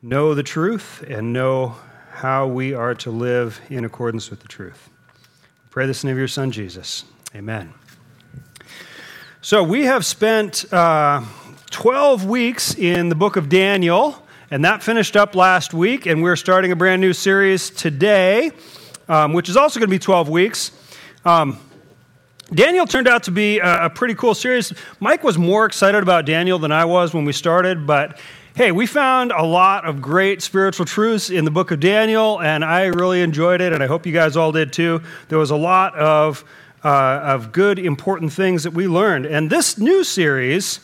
know the truth and know how we are to live in accordance with the truth. We pray this in the name of your Son, Jesus. Amen. So, we have spent uh, 12 weeks in the book of Daniel, and that finished up last week, and we're starting a brand new series today, um, which is also going to be 12 weeks. Um, Daniel turned out to be a, a, pretty cool series. Mike was more excited about Daniel than I was when we started, but hey, we found a lot of great spiritual truths in the book of Daniel, and I really enjoyed it, and I hope you guys all did too. There was a lot of, uh, of good, important things that we learned. And this new series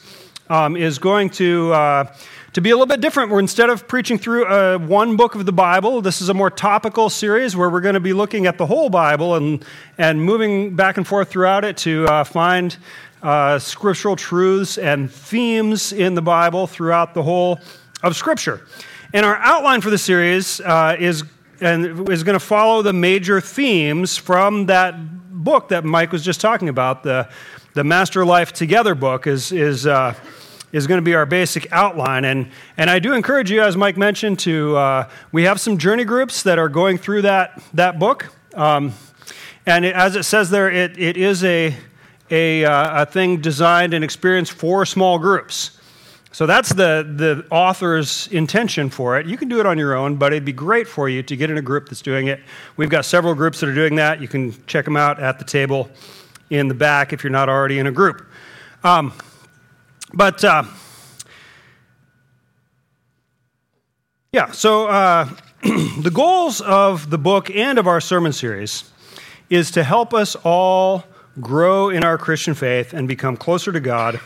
um, is going to. Uh, to be a little bit different. We're instead of preaching through uh, one book of the Bible, this is a more topical series where we're going to be looking at the whole Bible and, and moving back and forth throughout it to uh, find uh, scriptural truths and themes in the Bible throughout the whole of Scripture. And our outline for the series uh, is, and is going to follow the major themes from that book that Mike was just talking about. The, the MasterLife Together book is, is uh, is going to be our basic outline. And, and I do encourage you, as Mike mentioned, to uh, we have some journey groups that are going through that, that book. Um, and it, as it says there, it, it is a, a, uh, a thing designed and experienced for small groups. So that's the, the author's intention for it. You can do it on your own, but it'd be great for you to get in a group that's doing it. We've got several groups that are doing that. You can check them out at the table in the back if you're not already in a group. Um, but uh, yeah, so uh, the goals of the book and of our sermon series is to help us all grow in our Christian faith and become closer to God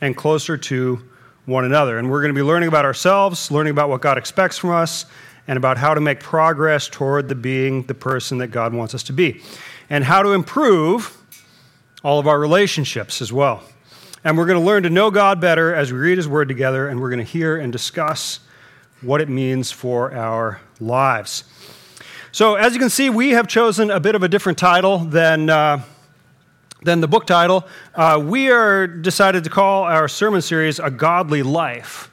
and closer to one another. And we're going to be learning about ourselves, learning about what God expects from us, and about how to make progress toward the being the person that God wants us to be, and how to improve all of our relationships as well. And we're going to learn to know God better as we read His Word together, and we're going to hear and discuss what it means for our lives. So, as you can see, we have chosen a bit of a different title than, uh, than the book title. Uh, we are decided to call our sermon series A Godly Life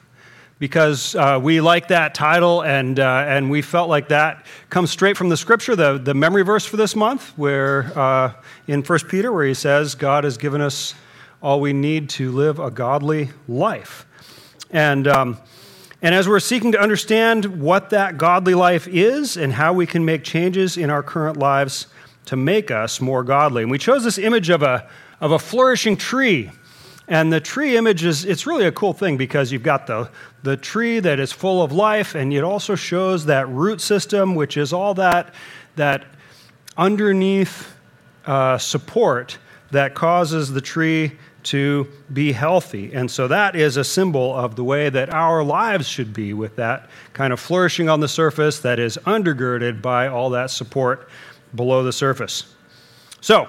because uh, we like that title and, uh, and we felt like that comes straight from the scripture, the, the memory verse for this month, where uh, in 1 Peter, where he says, God has given us all we need to live a godly life. And, um, and as we're seeking to understand what that godly life is and how we can make changes in our current lives to make us more godly. And we chose this image of a, of a flourishing tree. And the tree image is it's really a cool thing because you've got the, the tree that is full of life, and it also shows that root system, which is all that, that underneath uh, support that causes the tree to be healthy. And so that is a symbol of the way that our lives should be, with that kind of flourishing on the surface that is undergirded by all that support below the surface. So,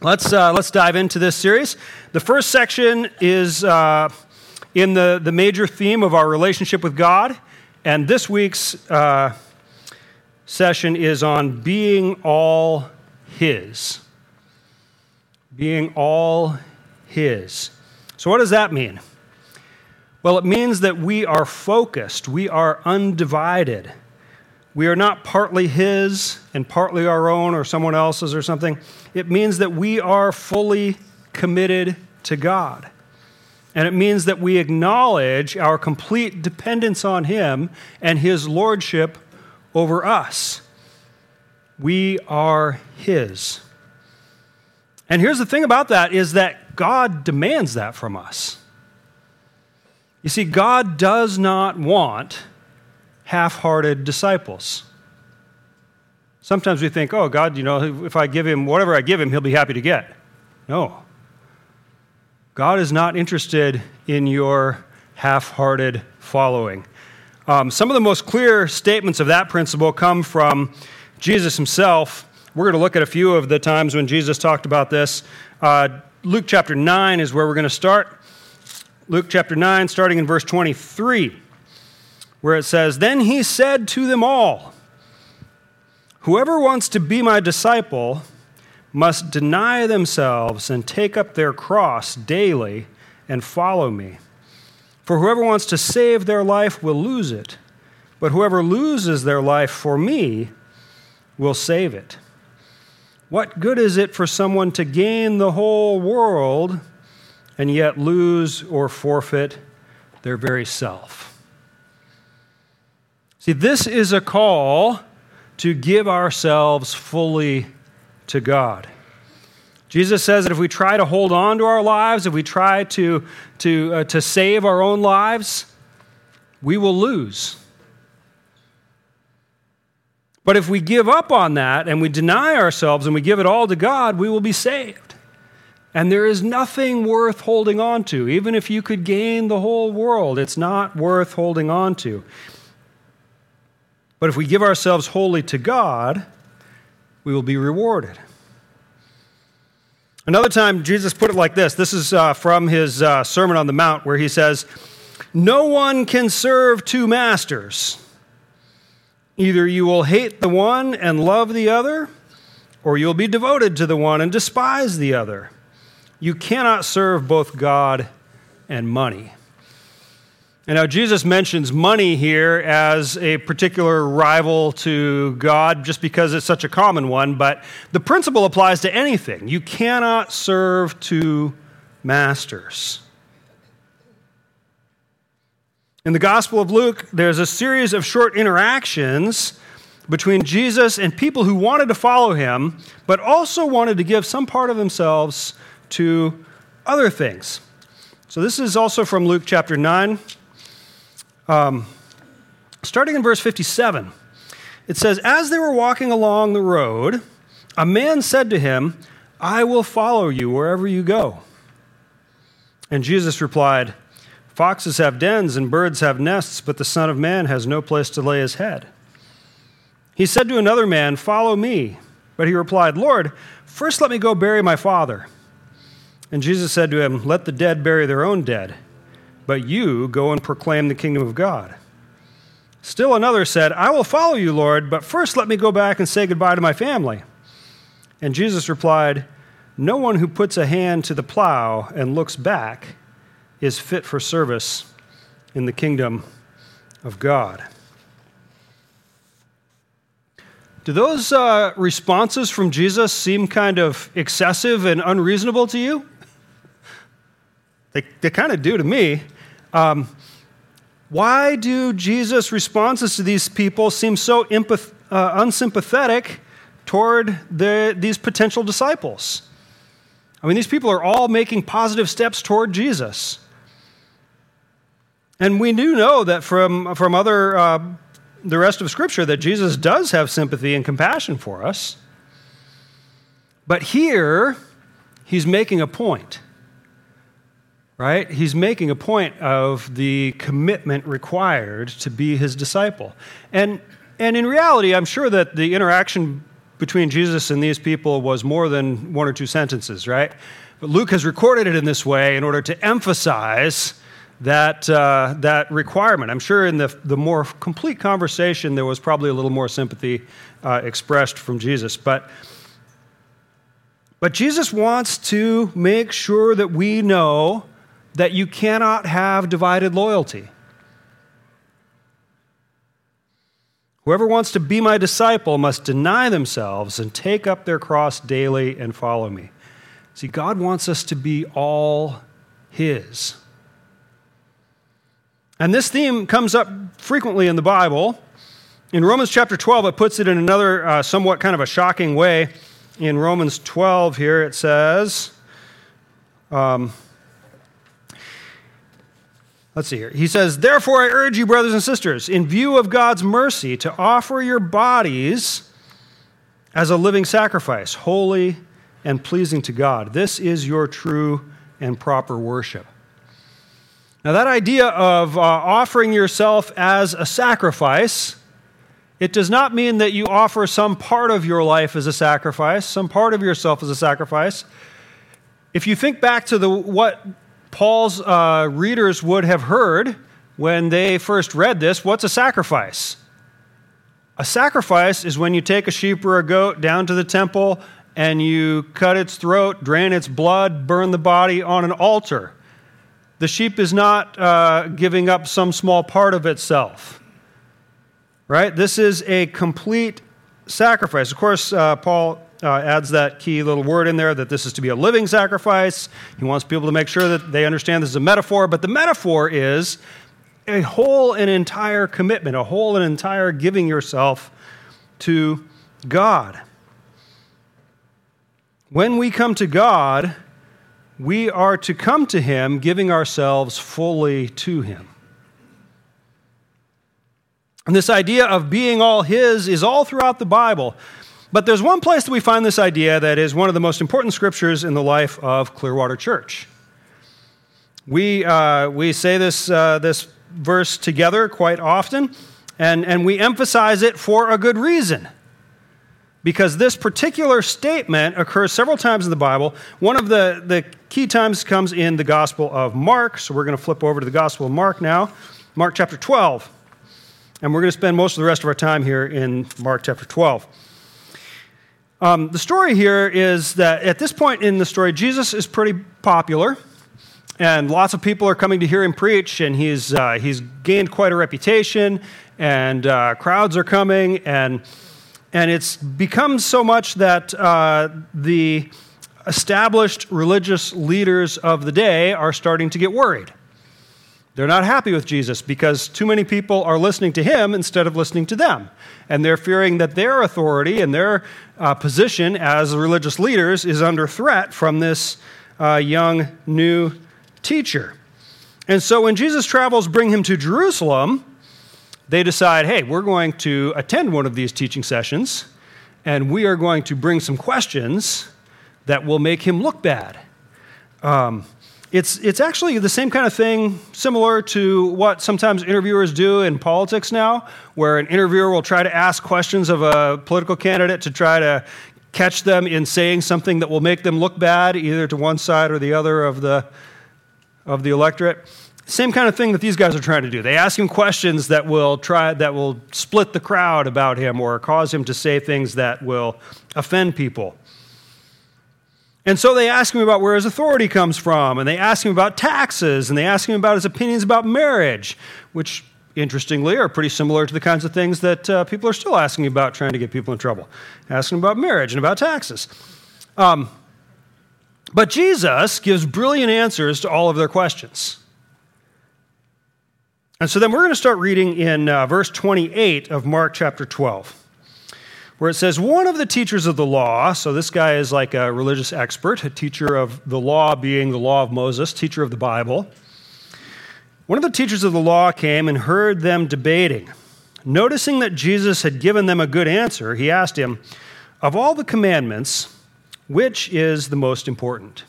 let's, uh, let's dive into this series. The first section is uh, in the, the major theme of our relationship with God. And this week's uh, session is on being all His. Being all his. So, what does that mean? Well, it means that we are focused, we are undivided. We are not partly His and partly our own or someone else's or something. It means that we are fully committed to God. And it means that we acknowledge our complete dependence on Him and His lordship over us. We are His. And here's the thing about that is that God demands that from us. You see, God does not want half hearted disciples. Sometimes we think, oh, God, you know, if I give him whatever I give him, he'll be happy to get. No. God is not interested in your half hearted following. Um, some of the most clear statements of that principle come from Jesus himself. We're going to look at a few of the times when Jesus talked about this. Uh, Luke chapter 9 is where we're going to start. Luke chapter 9, starting in verse 23, where it says, Then he said to them all, Whoever wants to be my disciple must deny themselves and take up their cross daily and follow me. For whoever wants to save their life will lose it, but whoever loses their life for me will save it. What good is it for someone to gain the whole world and yet lose or forfeit their very self? See, this is a call to give ourselves fully to God. Jesus says that if we try to hold on to our lives, if we try to, to, uh, to save our own lives, we will lose. But if we give up on that and we deny ourselves and we give it all to God, we will be saved. And there is nothing worth holding on to. Even if you could gain the whole world, it's not worth holding on to. But if we give ourselves wholly to God, we will be rewarded. Another time, Jesus put it like this this is uh, from his uh, Sermon on the Mount, where he says, No one can serve two masters. Either you will hate the one and love the other, or you'll be devoted to the one and despise the other. You cannot serve both God and money. And now Jesus mentions money here as a particular rival to God just because it's such a common one, but the principle applies to anything. You cannot serve two masters. In the Gospel of Luke, there's a series of short interactions between Jesus and people who wanted to follow him, but also wanted to give some part of themselves to other things. So, this is also from Luke chapter 9. Um, starting in verse 57, it says, As they were walking along the road, a man said to him, I will follow you wherever you go. And Jesus replied, Foxes have dens and birds have nests, but the Son of Man has no place to lay his head. He said to another man, Follow me. But he replied, Lord, first let me go bury my father. And Jesus said to him, Let the dead bury their own dead, but you go and proclaim the kingdom of God. Still another said, I will follow you, Lord, but first let me go back and say goodbye to my family. And Jesus replied, No one who puts a hand to the plow and looks back is fit for service in the kingdom of God. Do those uh, responses from Jesus seem kind of excessive and unreasonable to you? They, they kind of do to me. Um, why do Jesus' responses to these people seem so empath- uh, unsympathetic toward the, these potential disciples? I mean, these people are all making positive steps toward Jesus. And we do know that from, from other, uh, the rest of Scripture, that Jesus does have sympathy and compassion for us. But here, he's making a point, right? He's making a point of the commitment required to be his disciple. And, and in reality, I'm sure that the interaction between Jesus and these people was more than one or two sentences, right? But Luke has recorded it in this way in order to emphasize that, uh, that requirement. I'm sure in the, the more complete conversation, there was probably a little more sympathy uh, expressed from Jesus. But, but Jesus wants to make sure that we know that you cannot have divided loyalty. Whoever wants to be my disciple must deny themselves and take up their cross daily and follow me. See, God wants us to be all His. And this theme comes up frequently in the Bible. In Romans chapter 12, it puts it in another uh, somewhat kind of a shocking way. In Romans 12, here it says, um, let's see here. He says, Therefore, I urge you, brothers and sisters, in view of God's mercy, to offer your bodies as a living sacrifice, holy and pleasing to God. This is your true and proper worship. Now, that idea of uh, offering yourself as a sacrifice, it does not mean that you offer some part of your life as a sacrifice, some part of yourself as a sacrifice. If you think back to the, what Paul's uh, readers would have heard when they first read this, what's a sacrifice? A sacrifice is when you take a sheep or a goat down to the temple and you cut its throat, drain its blood, burn the body on an altar. The sheep is not uh, giving up some small part of itself. Right? This is a complete sacrifice. Of course, uh, Paul uh, adds that key little word in there that this is to be a living sacrifice. He wants people to make sure that they understand this is a metaphor, but the metaphor is a whole and entire commitment, a whole and entire giving yourself to God. When we come to God, we are to come to Him giving ourselves fully to Him. And this idea of being all His is all throughout the Bible. But there's one place that we find this idea that is one of the most important scriptures in the life of Clearwater Church. We, uh, we say this, uh, this verse together quite often, and, and we emphasize it for a good reason. Because this particular statement occurs several times in the Bible. One of the, the key times comes in the Gospel of Mark. So we're going to flip over to the Gospel of Mark now, Mark chapter 12. And we're going to spend most of the rest of our time here in Mark chapter 12. Um, the story here is that at this point in the story, Jesus is pretty popular, and lots of people are coming to hear him preach, and he's, uh, he's gained quite a reputation, and uh, crowds are coming, and, and it's become so much that uh, the established religious leaders of the day are starting to get worried. They're not happy with Jesus because too many people are listening to him instead of listening to them. And they're fearing that their authority and their uh, position as religious leaders is under threat from this uh, young new teacher. And so when Jesus travels bring him to Jerusalem, they decide, hey, we're going to attend one of these teaching sessions and we are going to bring some questions that will make him look bad. Um, it's, it's actually the same kind of thing, similar to what sometimes interviewers do in politics now, where an interviewer will try to ask questions of a political candidate to try to catch them in saying something that will make them look bad, either to one side or the other of the, of the electorate. Same kind of thing that these guys are trying to do. They ask him questions that will try that will split the crowd about him or cause him to say things that will offend people. And so they ask him about where his authority comes from, and they ask him about taxes, and they ask him about his opinions about marriage, which, interestingly, are pretty similar to the kinds of things that uh, people are still asking about trying to get people in trouble. Asking about marriage and about taxes. Um, but Jesus gives brilliant answers to all of their questions. And so then we're going to start reading in uh, verse 28 of Mark chapter 12 where it says, One of the teachers of the law, so this guy is like a religious expert, a teacher of the law being the law of Moses, teacher of the Bible. One of the teachers of the law came and heard them debating. Noticing that Jesus had given them a good answer, he asked him, Of all the commandments, which is the most important?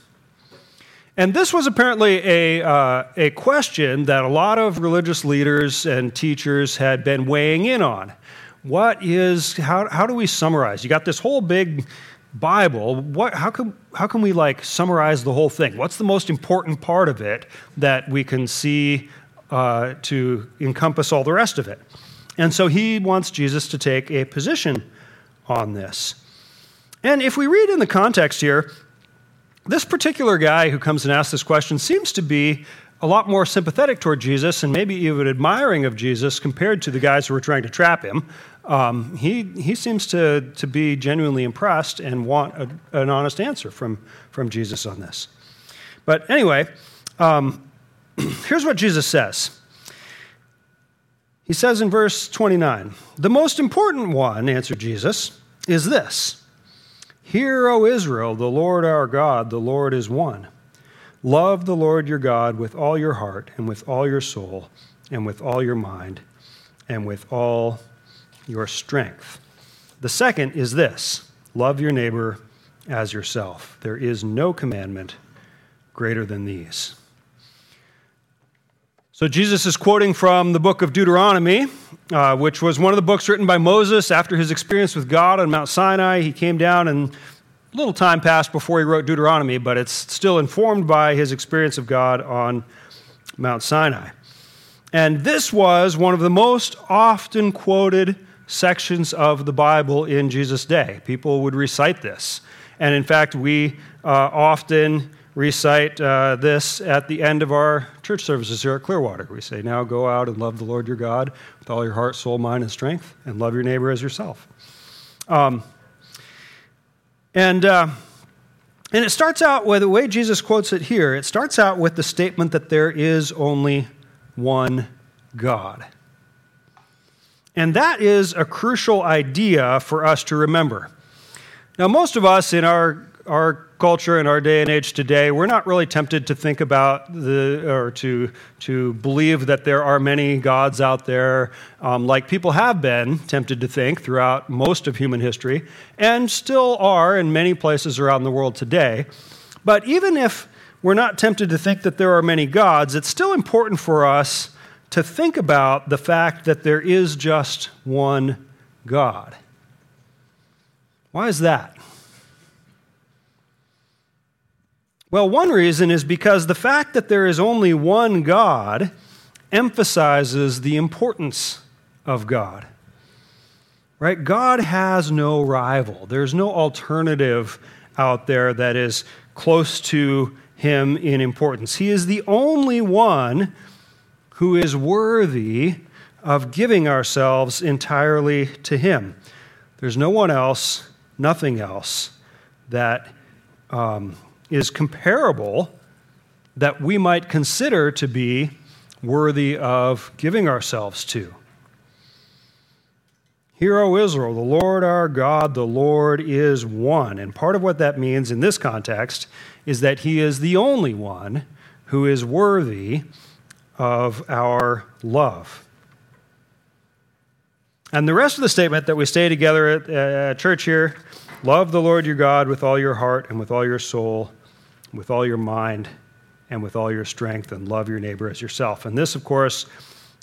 And this was apparently a, uh, a question that a lot of religious leaders and teachers had been weighing in on what is how, how do we summarize? You got this whole big bible. What how can how can we like summarize the whole thing? What's the most important part of it that we can see uh, to encompass all the rest of it? And so he wants jesus to take a position on this. And if we read in the context here this particular guy who comes and asks this question seems to be a lot more sympathetic toward Jesus and maybe even admiring of Jesus compared to the guys who were trying to trap him. Um, he, he seems to, to be genuinely impressed and want a, an honest answer from, from Jesus on this. But anyway, um, here's what Jesus says. He says in verse 29 The most important one, answered Jesus, is this Hear, O Israel, the Lord our God, the Lord is one. Love the Lord your God with all your heart, and with all your soul, and with all your mind, and with all your strength. The second is this love your neighbor as yourself. There is no commandment greater than these. So, Jesus is quoting from the book of Deuteronomy, uh, which was one of the books written by Moses after his experience with God on Mount Sinai. He came down and a little time passed before he wrote Deuteronomy, but it's still informed by his experience of God on Mount Sinai. And this was one of the most often quoted sections of the Bible in Jesus' day. People would recite this. And in fact, we uh, often recite uh, this at the end of our church services here at Clearwater. We say, Now go out and love the Lord your God with all your heart, soul, mind, and strength, and love your neighbor as yourself. Um, and, uh, and it starts out with the way Jesus quotes it here, it starts out with the statement that there is only one God. And that is a crucial idea for us to remember. Now, most of us in our, our culture in our day and age today, we're not really tempted to think about the, or to, to believe that there are many gods out there, um, like people have been tempted to think throughout most of human history, and still are in many places around the world today. But even if we're not tempted to think that there are many gods, it's still important for us to think about the fact that there is just one God. Why is that? Well, one reason is because the fact that there is only one God emphasizes the importance of God. Right? God has no rival. There's no alternative out there that is close to him in importance. He is the only one who is worthy of giving ourselves entirely to him. There's no one else, nothing else that um, is comparable that we might consider to be worthy of giving ourselves to. Hear, O Israel, the Lord our God, the Lord is one. And part of what that means in this context is that He is the only one who is worthy of our love. And the rest of the statement that we stay together at uh, church here love the Lord your God with all your heart and with all your soul with all your mind and with all your strength, and love your neighbor as yourself. And this, of course,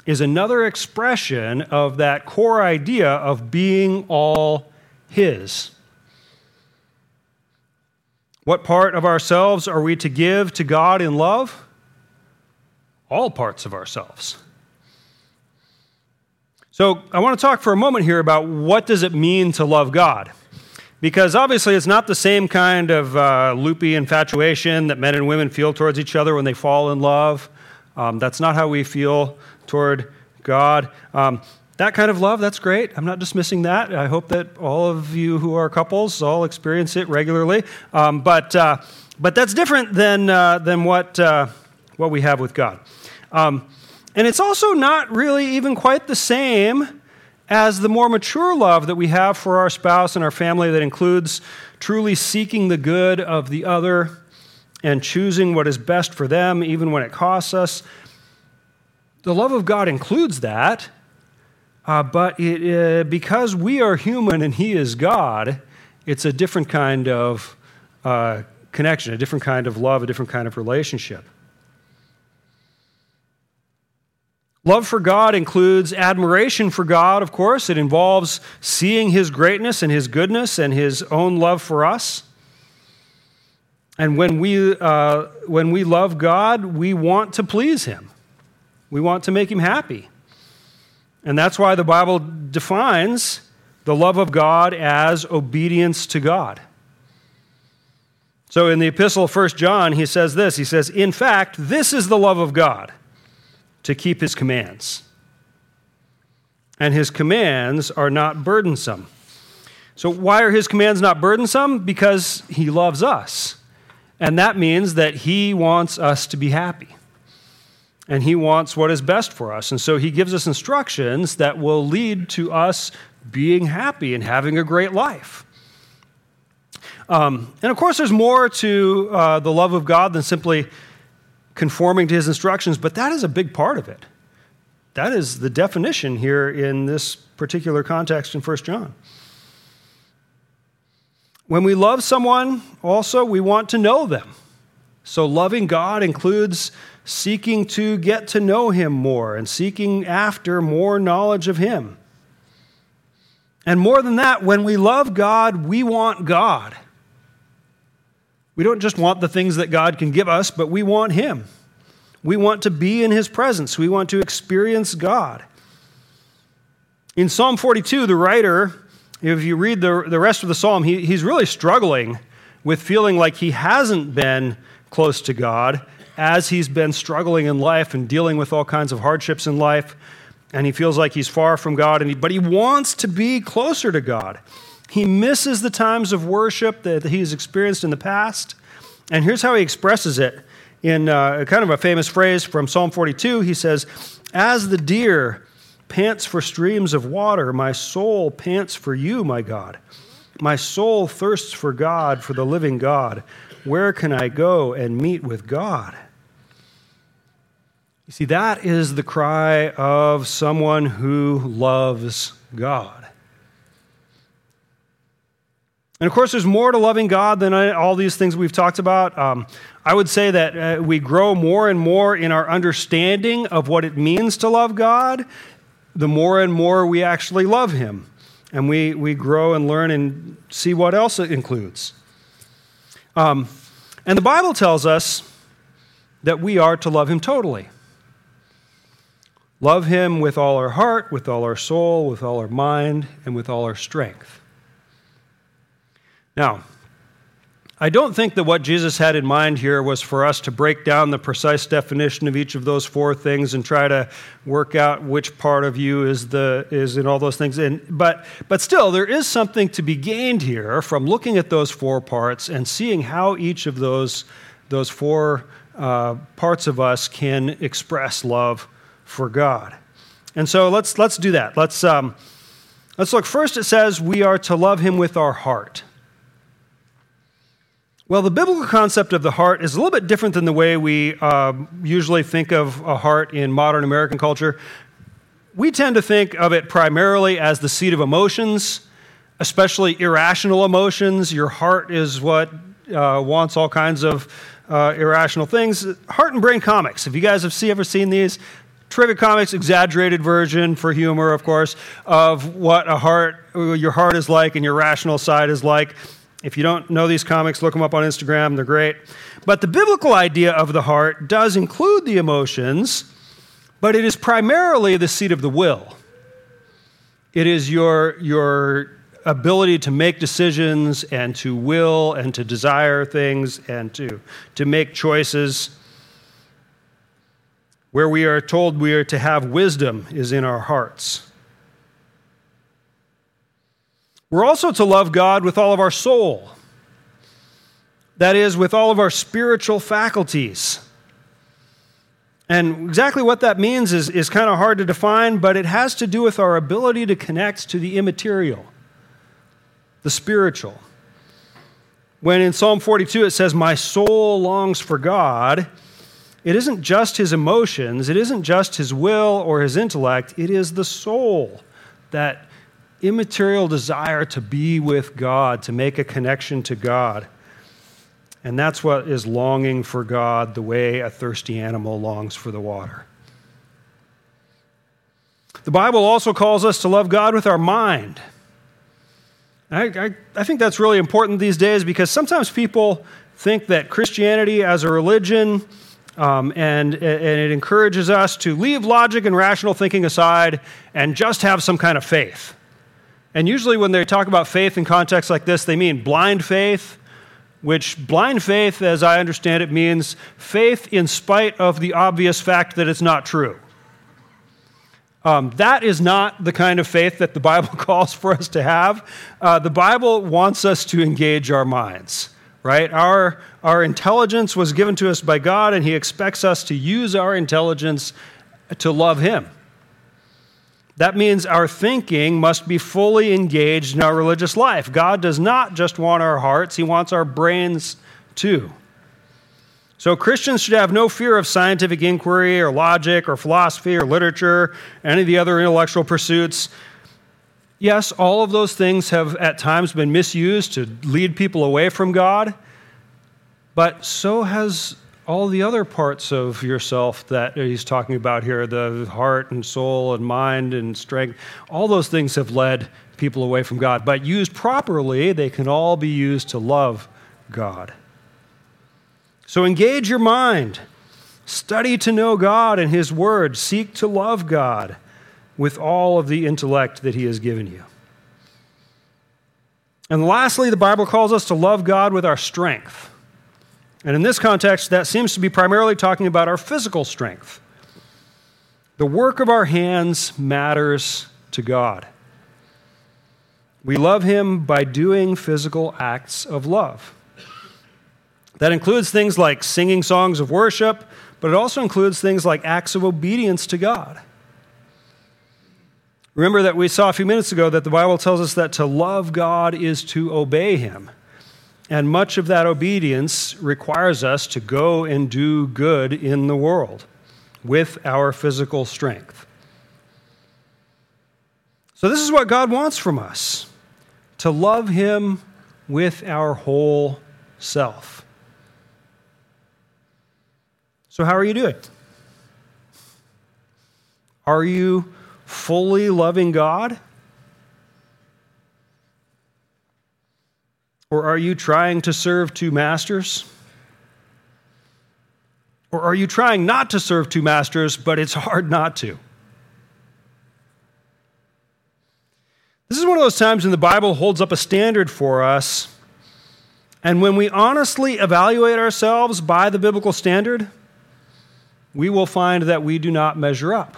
is another expression of that core idea of being all His. What part of ourselves are we to give to God in love? All parts of ourselves. So, I want to talk for a moment here about what does it mean to love God? Because obviously, it's not the same kind of uh, loopy infatuation that men and women feel towards each other when they fall in love. Um, that's not how we feel toward God. Um, that kind of love, that's great. I'm not dismissing that. I hope that all of you who are couples all experience it regularly. Um, but, uh, but that's different than, uh, than what, uh, what we have with God. Um, and it's also not really even quite the same as the more mature love that we have for our spouse and our family that includes truly seeking the good of the other and choosing what is best for them, even when it costs us. The love of God includes that, uh, but it, uh, because we are human and He is God, it's a different kind of uh, connection, a different kind of love, a different kind of relationship. Love for God includes admiration for God, of course. It involves seeing His greatness and His goodness and His own love for us. And when we, uh, when we love God, we want to please Him, we want to make Him happy. And that's why the Bible defines the love of God as obedience to God. So in the epistle of 1 John, he says this He says, In fact, this is the love of God to keep his commands. And his commands are not burdensome. So, why are his commands not burdensome? Because he loves us. And that means that he wants us to be happy. And he wants what is best for us. And so he gives us instructions that will lead to us being happy and having a great life. Um, and of course, there's more to uh, the love of God than simply conforming to his instructions, but that is a big part of it. That is the definition here in this particular context in 1 John. When we love someone, also, we want to know them. So, loving God includes seeking to get to know Him more and seeking after more knowledge of Him. And more than that, when we love God, we want God. We don't just want the things that God can give us, but we want Him. We want to be in His presence. We want to experience God. In Psalm 42, the writer, if you read the, the rest of the psalm, he, he's really struggling with feeling like he hasn't been close to God as he's been struggling in life and dealing with all kinds of hardships in life. And he feels like he's far from God, and he, but he wants to be closer to God. He misses the times of worship that he's experienced in the past. And here's how he expresses it in uh, kind of a famous phrase from Psalm 42. He says, As the deer pants for streams of water, my soul pants for you, my God. My soul thirsts for God, for the living God. Where can I go and meet with God? You see, that is the cry of someone who loves God. And of course, there's more to loving God than all these things we've talked about. Um, I would say that uh, we grow more and more in our understanding of what it means to love God, the more and more we actually love Him. And we, we grow and learn and see what else it includes. Um, and the Bible tells us that we are to love Him totally. Love Him with all our heart, with all our soul, with all our mind, and with all our strength. Now, I don't think that what Jesus had in mind here was for us to break down the precise definition of each of those four things and try to work out which part of you is the is in all those things. And, but but still, there is something to be gained here from looking at those four parts and seeing how each of those those four uh, parts of us can express love for God. And so let's let's do that. Let's um, let's look. First, it says we are to love Him with our heart. Well, the biblical concept of the heart is a little bit different than the way we uh, usually think of a heart in modern American culture. We tend to think of it primarily as the seat of emotions, especially irrational emotions. Your heart is what uh, wants all kinds of uh, irrational things. Heart and Brain comics. if you guys have see, ever seen these? Terrific Comics, exaggerated version for humor, of course, of what a heart, your heart is like and your rational side is like. If you don't know these comics, look them up on Instagram, they're great. But the biblical idea of the heart does include the emotions, but it is primarily the seat of the will. It is your, your ability to make decisions and to will and to desire things and to, to make choices. Where we are told we are to have wisdom is in our hearts. We're also to love God with all of our soul. That is, with all of our spiritual faculties. And exactly what that means is, is kind of hard to define, but it has to do with our ability to connect to the immaterial, the spiritual. When in Psalm 42 it says, My soul longs for God, it isn't just his emotions, it isn't just his will or his intellect, it is the soul that immaterial desire to be with God, to make a connection to God. And that's what is longing for God the way a thirsty animal longs for the water. The Bible also calls us to love God with our mind. I, I, I, think that's really important these days because sometimes people think that Christianity as a religion um, and, and it encourages us to leave logic and rational thinking aside and just have some kind of faith. And usually, when they talk about faith in contexts like this, they mean blind faith, which blind faith, as I understand it, means faith in spite of the obvious fact that it's not true. Um, that is not the kind of faith that the Bible calls for us to have. Uh, the Bible wants us to engage our minds, right? Our, our intelligence was given to us by God, and He expects us to use our intelligence to love Him. That means our thinking must be fully engaged in our religious life. God does not just want our hearts, He wants our brains too. So Christians should have no fear of scientific inquiry or logic or philosophy or literature, any of the other intellectual pursuits. Yes, all of those things have at times been misused to lead people away from God, but so has all the other parts of yourself that he's talking about here the heart and soul and mind and strength all those things have led people away from God. But used properly, they can all be used to love God. So engage your mind. Study to know God and His Word. Seek to love God with all of the intellect that He has given you. And lastly, the Bible calls us to love God with our strength. And in this context, that seems to be primarily talking about our physical strength. The work of our hands matters to God. We love Him by doing physical acts of love. That includes things like singing songs of worship, but it also includes things like acts of obedience to God. Remember that we saw a few minutes ago that the Bible tells us that to love God is to obey Him. And much of that obedience requires us to go and do good in the world with our physical strength. So, this is what God wants from us to love Him with our whole self. So, how are you doing? Are you fully loving God? Or are you trying to serve two masters? Or are you trying not to serve two masters, but it's hard not to? This is one of those times when the Bible holds up a standard for us. And when we honestly evaluate ourselves by the biblical standard, we will find that we do not measure up.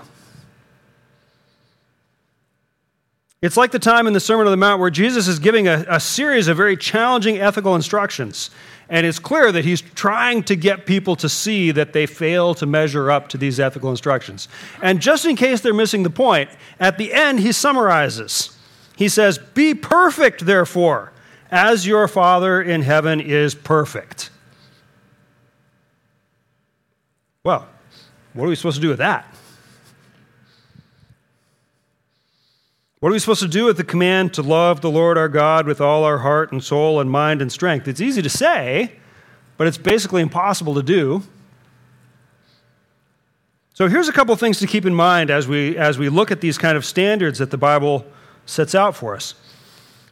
It's like the time in the Sermon on the Mount where Jesus is giving a, a, series of very challenging ethical instructions. And it's clear that he's trying to get people to see that they fail to measure up to these ethical instructions. And just in case they're missing the point, at the end he summarizes. He says, Be perfect, therefore, as your Father in heaven is perfect. Well, what are we supposed to do with that? What are we supposed to do with the command to love the Lord our God with all our heart and soul and mind and strength? It's easy to say, but it's basically impossible to do. So here's a couple of things to keep in mind as we, as we look at these kind of standards that the Bible sets out for us.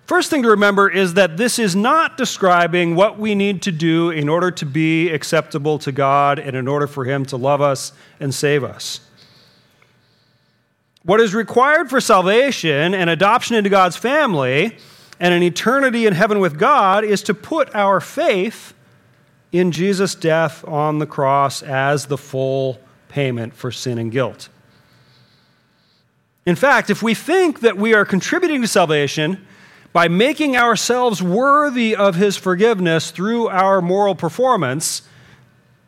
First thing to remember is that this is not describing what we need to do in order to be acceptable to God and in order for Him to love us and save us. What is required for salvation and adoption into God's family and an eternity in heaven with God is to put our faith in Jesus' death on the cross as the full payment for sin and guilt. In fact, if we think that we are contributing to salvation, by making ourselves worthy of his forgiveness through our moral performance,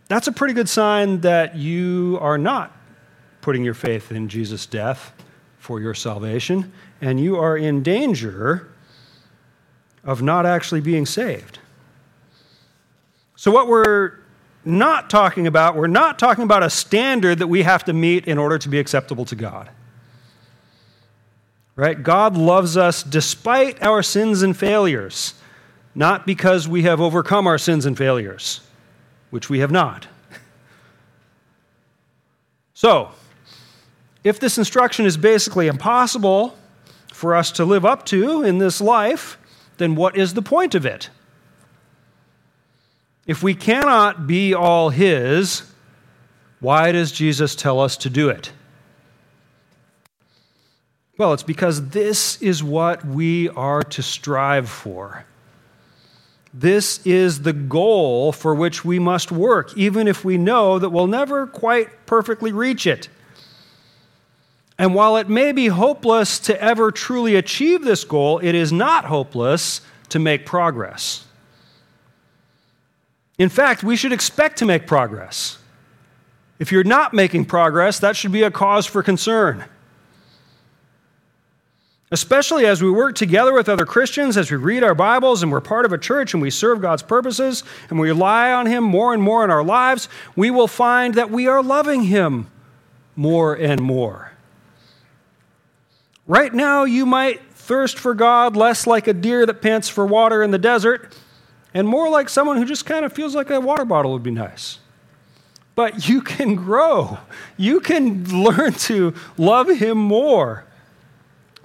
that's a pretty good sign that you are not putting your faith in Jesus' death for your salvation, and you are in danger of not actually being saved. So, what we're not talking about, we're not talking about a standard that we have to meet in order to be acceptable to God. Right? God loves us despite our sins and failures, not because we have overcome our sins and failures, which we have not. So, if this instruction is basically impossible for us to live up to in this life, then what is the point of it? If we cannot be all His, why does Jesus tell us to do it? Well, it's because this is what we are to strive for. This is the goal for which we must work, even if we know that we'll never quite perfectly reach it. And while it may be hopeless to ever truly achieve this goal, it is not hopeless to make progress. In fact, we should expect to make progress. If you're not making progress, that should be a cause for concern especially as we work together with other Christians, as we read our Bibles and we're part of a church and we serve God's purposes and we rely on Him more and more in our lives, we will find that we are loving Him more and more. Right now, you might thirst for God less like a deer that pants for water in the desert and more like someone who just kind of feels like a water bottle would be nice. But you can grow. You can learn to love Him more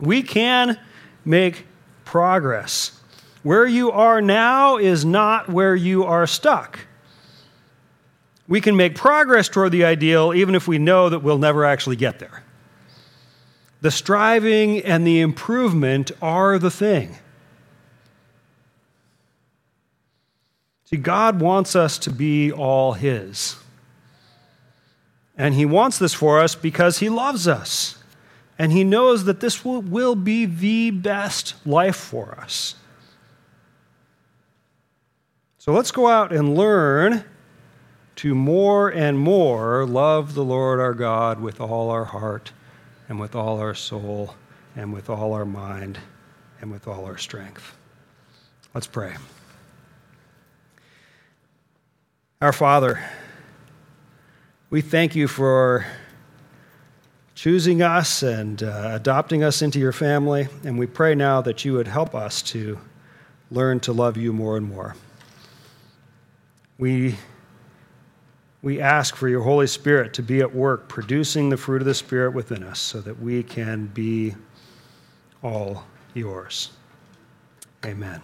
we can make progress. Where you are now is not where you are stuck. We can make progress toward the ideal even if we know that we'll never actually get there. The striving and the improvement are the thing. See, God wants us to be all His. And He wants this for us because He loves us. And He knows that this will, will be the best life for us. So let's go out and learn to more and more love the Lord our God with all our heart and with all our soul and with all our mind and with all our strength. Let's pray. Our Father, we thank you for choosing us and uh, adopting us into your family, and we pray now that you would help us to learn to love you more and more. We, we ask for your Holy Spirit to be at work producing the fruit of the Spirit within us so that we can be all yours. Amen.